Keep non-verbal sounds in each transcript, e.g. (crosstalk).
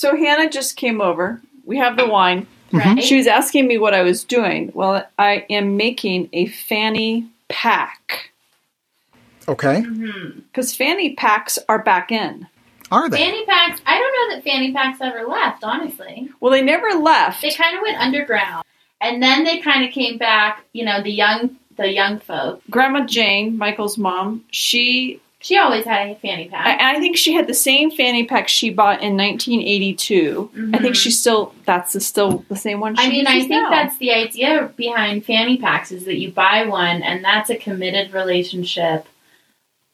So Hannah just came over. We have the wine. Mm-hmm. Right? She was asking me what I was doing. Well, I am making a fanny pack Okay. Mm-hmm. because fanny packs are back in. Are they? Fanny packs. I don't know that fanny packs ever left. Honestly, Well, they never left. they kind of went underground, and then they kind of came back. You know, the young the young folk. Grandma Jane, Michael's mom, she She always had a fanny pack. I, I think she had the same fanny pack she bought in 1982. I think she's mm-hmm. still that's the, still the same one. She I mean, I think now. that's the idea behind fanny packs is that you buy one and that's a committed relationship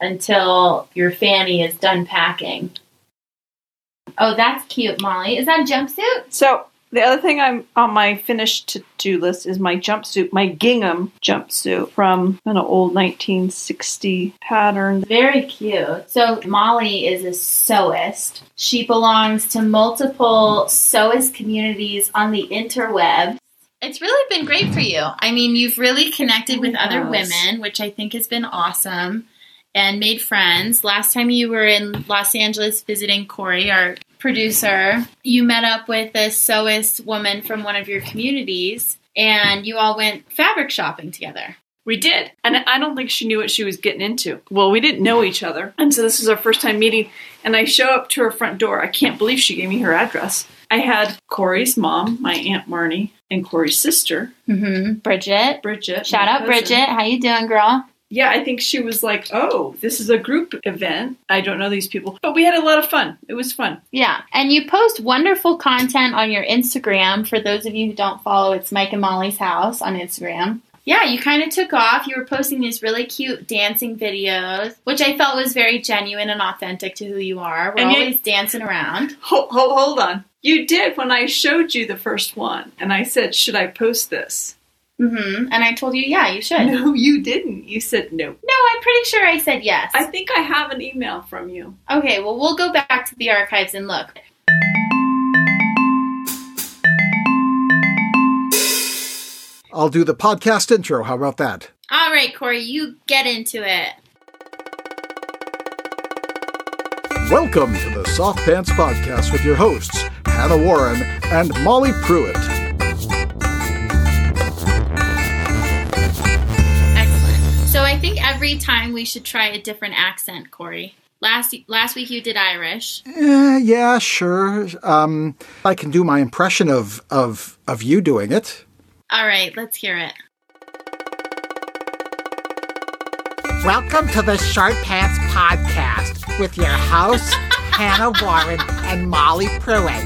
until your fanny is done packing. Oh, that's cute, Molly. Is that a jumpsuit? So the other thing I'm on my finished to do list is my jumpsuit, my gingham jumpsuit from an old 1960 pattern. Very cute. So Molly is a sewist. She belongs to multiple sewist communities on the interweb. It's really been great for you. I mean, you've really connected with other women, which I think has been awesome, and made friends. Last time you were in Los Angeles visiting Corey, our producer, you met up with a sewist woman from one of your communities, and you all went fabric shopping together. We did, and I don't think she knew what she was getting into. Well, we didn't know each other, and so this was our first time meeting. And I show up to her front door. I can't believe she gave me her address. I had Corey's mom, my aunt Marnie, and Corey's sister, Mm-hmm. Bridget. Bridget. Shout out cousin. Bridget. How you doing, girl? Yeah, I think she was like, "Oh, this is a group event. I don't know these people, but we had a lot of fun. It was fun." Yeah. And you post wonderful content on your Instagram. For those of you who don't follow, it's Mike and Molly's house on Instagram. Yeah, you kind of took off. You were posting these really cute dancing videos, which I felt was very genuine and authentic to who you are. We're And you- always dancing around. Hold, hold, hold on. You did when I showed you the first one, and I said, "Should I post this?" Hmm And I told you, yeah, you should. No, No, you didn't. You said no. no. I'm pretty sure I said yes. I think I have an email from you. okay, well, we'll go back to the archives and look. I'll do the podcast intro. How about that? All right, Corey, you get into it. Welcome to the Soft Pants Podcast with your hosts, Hannah Warren and Molly Pruitt. Every time we should try a different accent, Corey. Last last week you did Irish. Eh, yeah, sure. Um, I can do my impression of of of you doing it. All right, let's hear it. Welcome to the Short Pants Podcast with your hosts, (laughs) Hannah Warren and Molly Pruitt.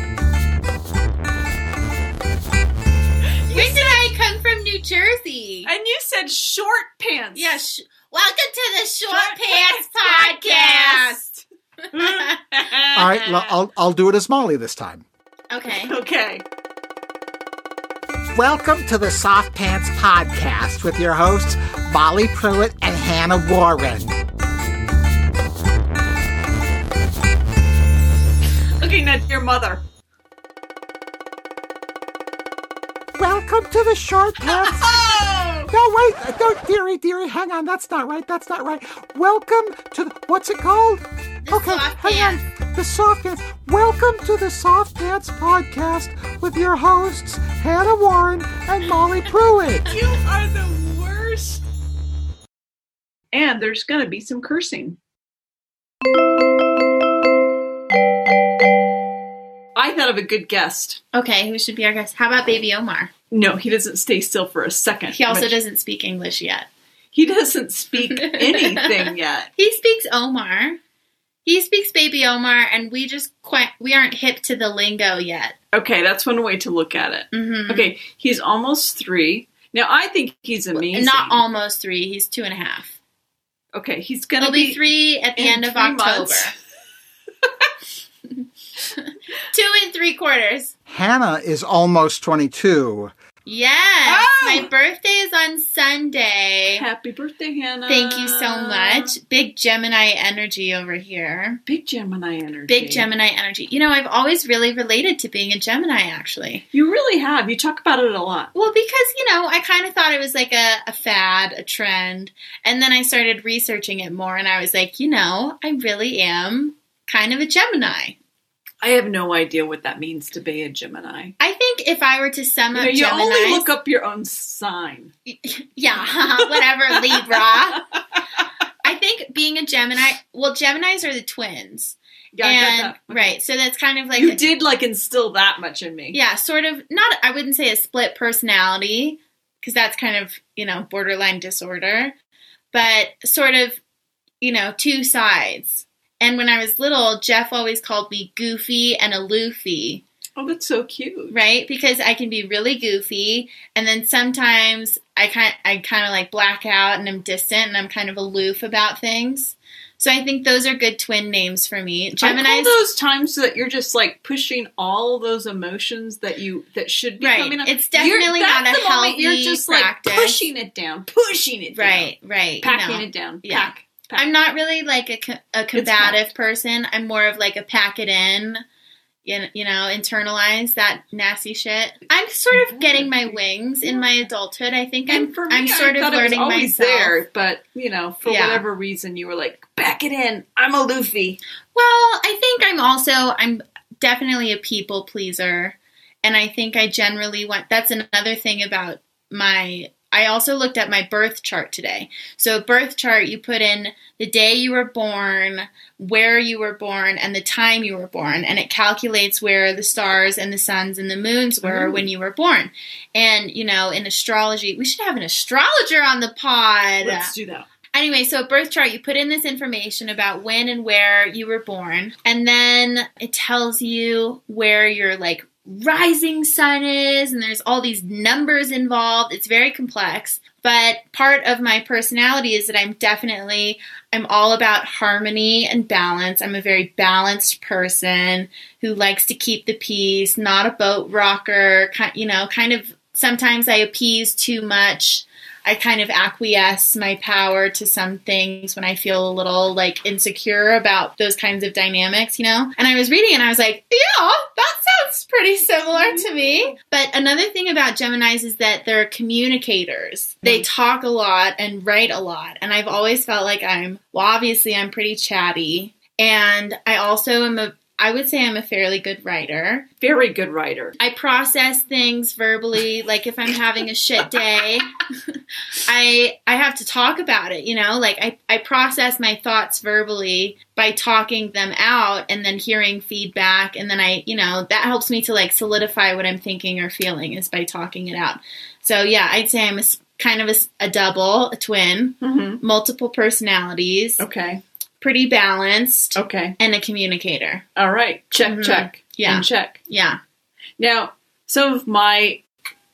Where did I come from? New Jersey. And you said short pants. Yeah. Sh- welcome to the Short, Pants Podcast. (laughs) All right, l- I'll I'll do it as Molly this time. okay. (laughs) Okay. Welcome to the Soft Pants Podcast with your hosts, Molly Pruitt and Hannah Warren. Okay, now your mother. Welcome to the Short Pants. (laughs) No, wait, uh, don't, dearie, dearie, hang on. That's not right. That's not right. Welcome to the, what's it called? The okay, hang on. The Soft Pants. Welcome to the Soft Pants Podcast with your hosts, Hannah Warren and Molly (laughs) Pruitt. You are the worst. And there's going to be some cursing. I thought of a good guest. Okay, who should be our guest? How about Baby Omar? No, he doesn't stay still for a second. He also But doesn't speak English yet. He doesn't speak (laughs) anything yet. He speaks Omar. He speaks Baby Omar, and we just quite we aren't hip to the lingo yet. Okay, that's one way to look at it. Mm-hmm. Okay, he's almost three. Now I think he's amazing. Not almost three. He's two and a half. Okay, he's gonna He'll be three at the end of October. (laughs) months. (laughs) Two and three quarters. Hannah is almost 22. Yes. Oh! My birthday is on Sunday. Happy birthday, Hannah! Thank you so much. Big Gemini energy over here. Big Gemini energy. Big Gemini energy. You know, I've always really related to being a Gemini, actually. You really have. You talk about it a lot. Well, because, you know, I kind of thought it was like a, a fad, a trend. And then I started researching it more, and I was like, you know, I really am kind of a Gemini. I have no idea what that means to be a Gemini. I think if I were to sum You, up know, you only look up your own sign. (laughs) yeah, (laughs) whatever, Libra. (laughs) I think being a Gemini, well, Geminis are the twins. Yeah, I and, got that. Right, so that's kind of like you a- did like instill that much in me. yeah, sort of not I wouldn't say a split personality because that's kind of, you know, borderline disorder, but sort of, you know, two sides. And when I was little, Jeff always called me goofy and aloofy, Oh, that's so cute. right? Because I can be really goofy and then sometimes I kind I kind of like black out and I'm distant and I'm kind of aloof about things. So I think those are good twin names for me. Gemini's those times that you're just like pushing all those emotions that you that should be Right. coming up. It's definitely not a healthy You're just practice. like pushing it down, pushing it down, right, right. packing it down. Yeah. Pack, pack. I'm not really like a, a combative person. I'm more of like a pack it in, you know, you know, internalize that nasty shit. I'm sort of getting my wings in my adulthood. I think I'm for me, I'm sort I of thought it was learning always myself. there, but you know, for Yeah. whatever reason, you were like, back it in. I'm a Luffy. Well, I think I'm also I'm definitely a people pleaser, and I think I generally want. That's another thing about my. I also looked at my birth chart today. So, birth chart, you put in the day you were born, where you were born, and the time you were born, and it calculates where the stars and the suns and the moons were Ooh. when you were born. And you know, in astrology, we should have an astrologer on the pod. Let's do that. Anyway, so a birth chart, you put in this information about when and where you were born, and then it tells you where your like rising sun is, and there's all these numbers involved. It's very complex. But part of my personality is that I'm definitely I'm all about harmony and balance. I'm a very balanced person who likes to keep the peace, not a boat rocker, you know, kind of sometimes I appease too much. I kind of acquiesce my power to some things when I feel a little like insecure about those kinds of dynamics, you know? And I was reading and I was like, yeah, that sounds pretty similar to me. But another thing about Geminis is that they're communicators. They hmm. talk a lot and write a lot. And I've always felt like I'm, well, obviously I'm pretty chatty. And I also am a, I would say I'm a fairly good writer. Very good writer. I process things verbally. Like if I'm having a shit day, (laughs) I I have to talk about it, you know? Like I, I process my thoughts verbally by talking them out and then hearing feedback and then I, you know, that helps me to like solidify what I'm thinking or feeling is by talking it out. So yeah, I'd say I'm a kind of a double, a twin, Mm-hmm. multiple personalities, Okay. Pretty balanced, Okay. and a communicator. All right. Check, Mhm. check. Yeah. And check. Yeah. Now, some of my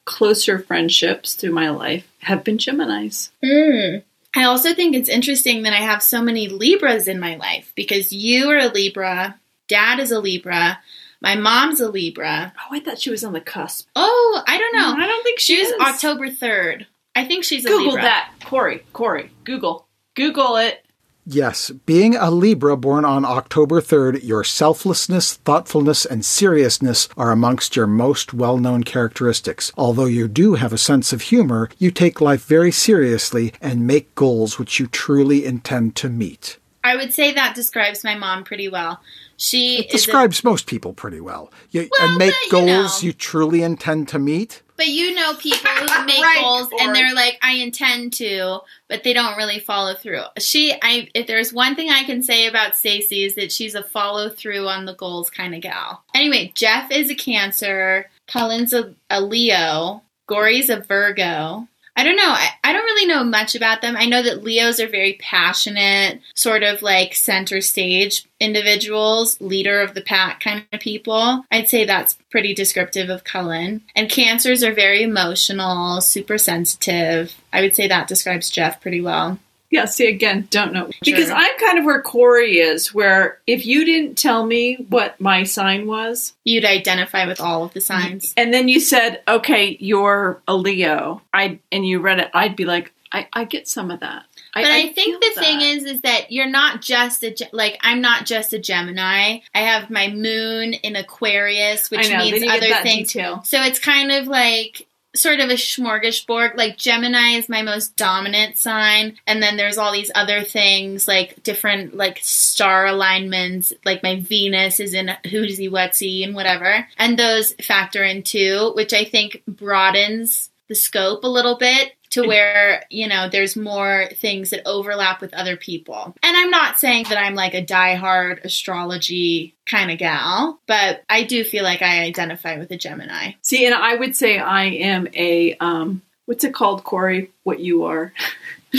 closer friendships through my life have been Geminis. Mm. I also think it's interesting that I have so many Libras in my life because you are a Libra, dad is a Libra, my mom's a Libra. Oh, I thought she was on the cusp. Oh, I don't know. I don't think she She was is. October 3rd. I think she's a Google Libra. that. Corey, Corey, Google. Google it. Yes, being a Libra born on October 3rd, your selflessness, thoughtfulness, and seriousness are amongst your most well known characteristics. Although you do have a sense of humor, you take life very seriously and make goals which you truly intend to meet. I would say that describes my mom pretty well. She It is a- describes most people pretty well. You, Well, and make but, you goals know. you truly intend to meet. But you know people (laughs) who make Right, goals and they're like, I intend to, but they don't really follow through. She I if there's one thing I can say about Stacey is that she's a follow through on the goals kind of gal. Anyway, Jeff is a cancer, Colin's a, a Leo, Corey's a Virgo. I don't know. I, I don't really know much about them. I know that Leos are very passionate, sort of like center stage individuals, leader of the pack kind of people. I'd say that's pretty descriptive of Cullen. And cancers are very emotional, super sensitive. I would say that describes Jeff pretty well. Yeah, see again, don't know. Because Sure. I'm kind of where Corey is, where if you didn't tell me what my sign was, You'd identify with all of the signs. and then you said, okay, you're a Leo, I and you read it, I'd be like, I, I get some of that. But I, feel think the thing is, is that you're not just a like I'm not just a Gemini. I have my moon in Aquarius, which know, means then you get other that things. detail. So it's kind of like sort of a smorgasbord. Like Gemini is my most dominant sign, and then there's all these other things like different like star alignments. Like my Venus is in Hootsy Wetsy and whatever, and those factor in too, which I think broadens the scope a little bit to where you know there's more things that overlap with other people and i'm not saying that i'm like a diehard astrology kind of gal but i do feel like i identify with a gemini See, and I would say I am a um, what's it called, Corey? What you are? (laughs)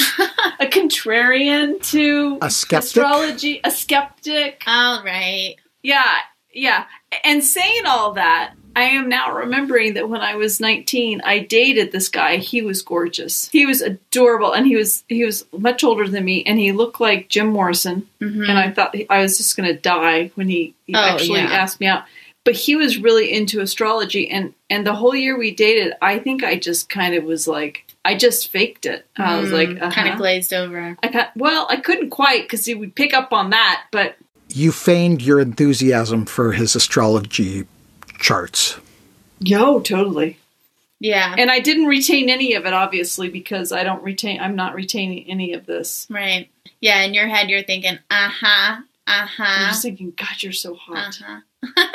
a contrarian to A skeptic? astrology, a skeptic. all right Yeah, yeah. And saying all that, I am now remembering that when I was 19, I dated this guy. He was gorgeous. He was adorable, and he was he was much older than me, and he looked like Jim Morrison. Mhm. And I thought he- I was just going to die when he, he Oh, actually yeah. asked me out. But he was really into astrology, and and the whole year we dated, I think I just kind of was like, I just faked it. I was like, kind uh-huh. of glazed over I got, well, I couldn't quite because he would pick up on that, but You feigned your enthusiasm for his astrology charts. yo, totally. yeah And I didn't retain any of it, obviously, because I don't retain. I'm not retaining any of this. right yeah in your head you're thinking uh-huh uh huh. I'm just thinking, God, you're so hot. Uh-huh.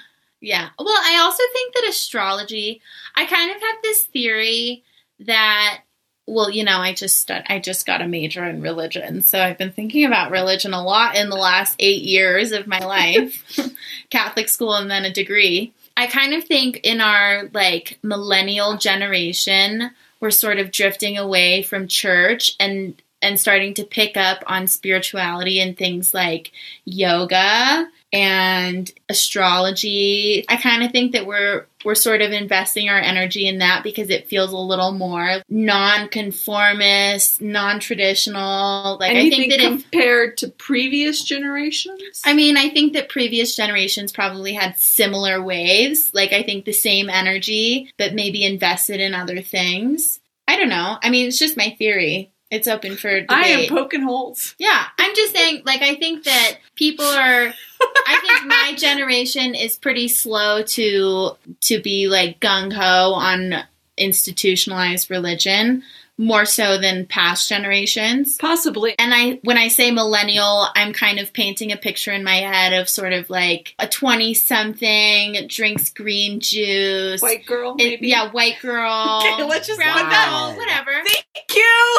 (laughs) yeah. Well, I also think that astrology, I kind of have this theory that well, you know, I just I just got a major in religion, so I've been thinking about religion a lot in the last 8 years of my life. (laughs) Catholic school and then a degree. I kind of think in our like millennial generation, we're sort of drifting away from church and and starting to pick up on spirituality and things like yoga and astrology. I kind of think that we're we're sort of investing our energy in that because it feels a little more non-conformist, non-traditional. Like I Anything think that compared to previous generations? I mean, I think that previous generations probably had similar waves. Like, I think the same energy, but maybe invested in other things. I don't know. I mean, it's just my theory. It's open for debate. I am poking holes. yeah, I'm just saying, like, I think that people are. I think my (laughs) generation is pretty slow to to be like gung ho on institutionalized religion, more so than past generations. Possibly. And I, when I say millennial, I'm kind of painting a picture in my head of sort of like a 20 something, drinks green juice. White girl, It- yeah, white girl. (laughs) Okay, let's just brown that- girl, whatever. Thank you!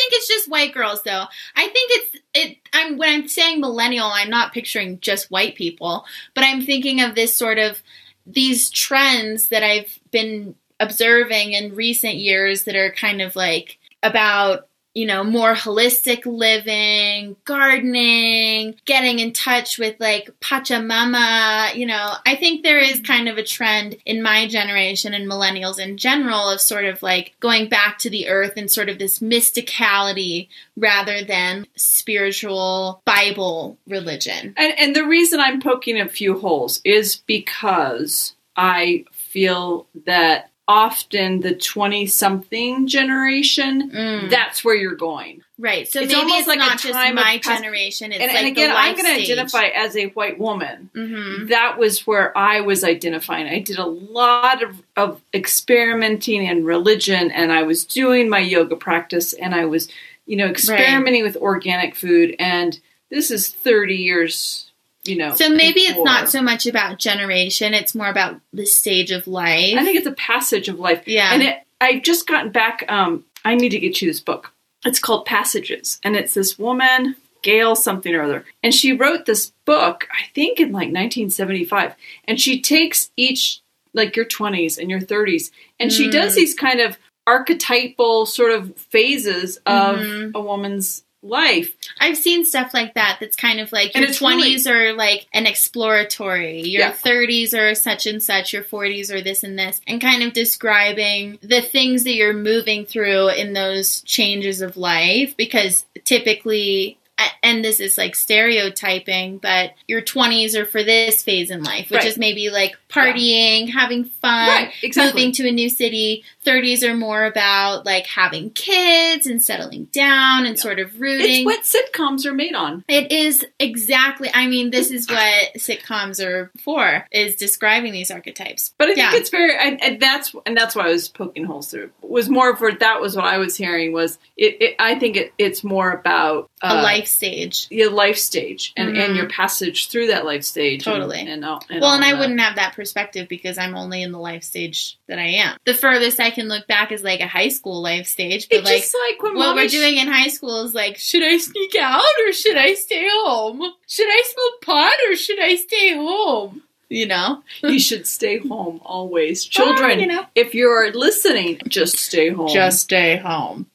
Think it's just white girls though. I think it's it. I'm when I'm saying millennial, I'm not picturing just white people, but I'm thinking of this sort of these trends that I've been observing in recent years that are kind of like about you know more holistic living gardening getting in touch with like pachamama you know i think there is kind of a trend in my generation and millennials in general of sort of like going back to the earth and sort of this mysticality rather than spiritual bible religion. And, and the reason I'm poking a few holes is because I feel that often the 20 something generation, Mm. that's where you're going. right so It's maybe almost it's like a not just my generation it's and, like and again, I'm going to identify as a white woman. Mhm. That was where I was identifying. I did a lot of, of experimenting in religion, and I was doing my yoga practice, and I was, you know, experimenting with organic food. And this is 30 years, you know. So maybe it's not so much about generation; it's more about the stage of life. I think it's a passage of life. Yeah. And it, I've just gotten back. Um, I need to get you this book. It's called Passages, and it's this woman, Gail something or other, and she wrote this book. I think in like 1975, and she takes each like your 20s and your 30s, and she Mm. does these kind of archetypal sort of phases of Mhm. a woman's life. I've seen stuff like that. That's kind of like And your it's really- twenties are like an exploratory, your Yeah. thirties are such and such, your forties are this and this, and kind of describing the things that you're moving through in those changes of life. Because typically, and this is like stereotyping, but your 20s are for this phase in life, which Right. is maybe like partying, having fun, Right, exactly. moving to a new city. 30s are more about like having kids and settling down and sort of rooting. It's what sitcoms are made on. It is exactly. I mean, this is (laughs) what sitcoms are for: is describing these archetypes. But I think Yeah. it's very, and, and that's and that's why I was poking holes through. Was more for that was what I was hearing was it. it I think it, it's more about A uh, life stage. your life stage and, and Mhm. your passage through that life stage. Totally. And, all, and Well, all and I that. wouldn't have that perspective because I'm only in the life stage that I am. The furthest I can look back as like a high school life stage, but It's like just like when what we're doing in high school is like, should I sneak out or should I stay home? Should I smoke pot or should I stay home? You know, (laughs) you should stay home always. Children, you know. if you're listening, just stay home. just stay home.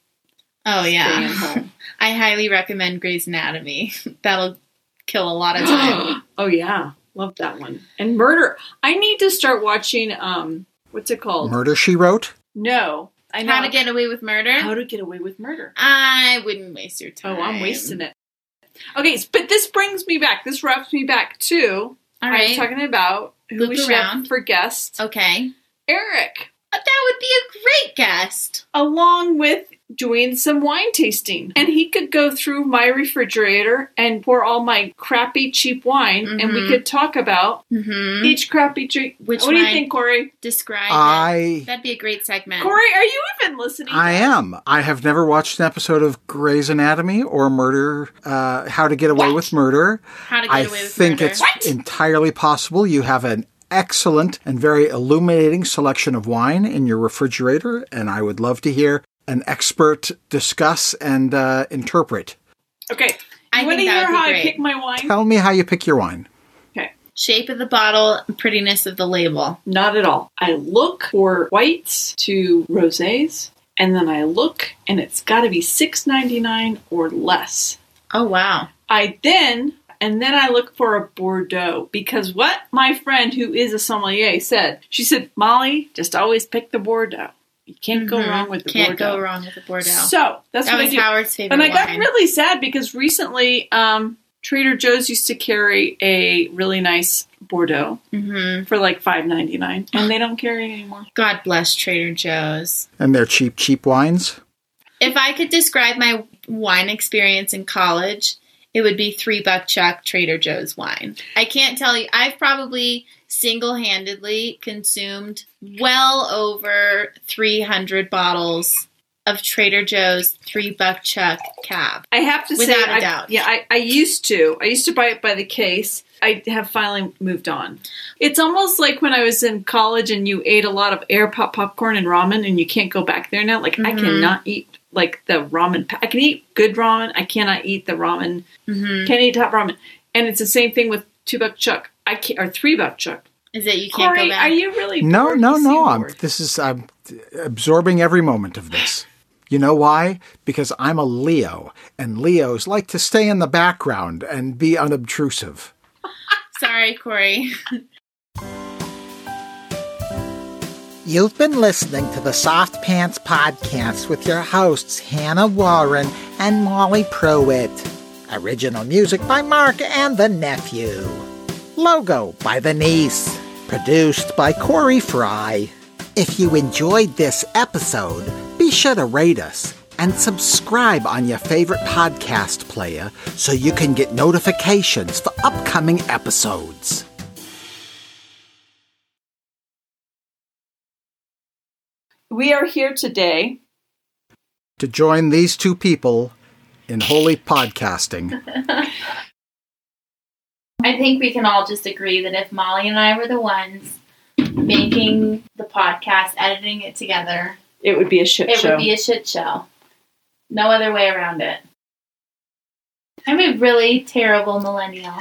Oh Stay yeah, home. (laughs) I highly recommend Grey's Anatomy. (laughs) That'll kill a lot of time. (gasps) oh yeah, love that one. And murder. I need to start watching. Um, what's it called? Murder She Wrote. No, I know How to Get Away with Murder? How to Get Away with Murder. I wouldn't waste your time. Oh, I'm wasting it. Okay, but this brings me back. This wraps me back to All I was talking about who Loop we should around. have for guests. Okay. Eric, That would be a great guest. along with doing some wine tasting, and he could go through my refrigerator and pour all my crappy cheap wine, and we Mhm. could talk about Mm-hmm. each crappy drink. Which what do you think, Corey? Describe it. I That'd be a great segment. Corey, are you even listening? I am. I have never watched an episode of Grey's Anatomy or Murder, uh, How to Get Away What? with Murder. How to Get I Away with Murder. I think it's What? entirely possible. You have an excellent and very illuminating selection of wine in your refrigerator, and I would love to hear an expert discuss and uh, interpret. Okay. I want to hear would be how I pick my wine? Tell me how you pick your wine. Okay. Shape of the bottle, prettiness of the label. Not at all. I look for whites to rosés, and then I look, and it's got to be six ninety nine or less. Oh wow. I then and then I look for a Bordeaux because what my friend who is a sommelier said. She said, "Molly, just always pick the Bordeaux. You can't go Mhm. wrong with the Can't Bordeaux." go wrong with the Bordeaux. So that's that what I was do. Howard's favorite and I got wine. really sad because recently, um, Trader Joe's used to carry a really nice Bordeaux hmm for like five ninety nine, and they don't carry it anymore. God bless Trader Joe's. And they're cheap, cheap wines. If I could describe my wine experience in college, it would be three buck chuck Trader Joe's wine. I can't tell you. I've probably single handedly consumed well over 300 bottles of Trader Joe's three buck chuck cab. I have to say, Without a I- doubt. yeah, I, I used to. I used to buy it by the case. I have finally moved on. It's almost like when I was in college and you ate a lot of air pop popcorn and ramen, and you can't go back there now. Like I Mhm. cannot eat like the ramen. I can eat good ramen. I cannot eat the ramen. hmm Can't eat top ramen. And it's the same thing with two buck chuck. I can't or three buck chuck. Is that you can't Corey, go back? are you really No, bored? no, You no. I'm, this is I'm absorbing every moment of this. You know why? Because I'm a Leo, and Leos like to stay in the background and be unobtrusive. (laughs) Sorry, Corey. (laughs) You've been listening to the Soft Pants Podcast with your hosts Hannah Warren and Molly Pruitt. Original music by Mark and the Nephew. Logo by the niece. Produced by Corey Fry. If you enjoyed this episode, be sure to rate us and subscribe on your favorite podcast player so you can get notifications for upcoming episodes. We are here today. To join these two people in holy podcasting. (laughs) I think we can all just agree that if Molly and I were the ones making the podcast, editing it together, It would be a shit it show. It would be a shit show. No other way around it. I'm a really terrible millennial.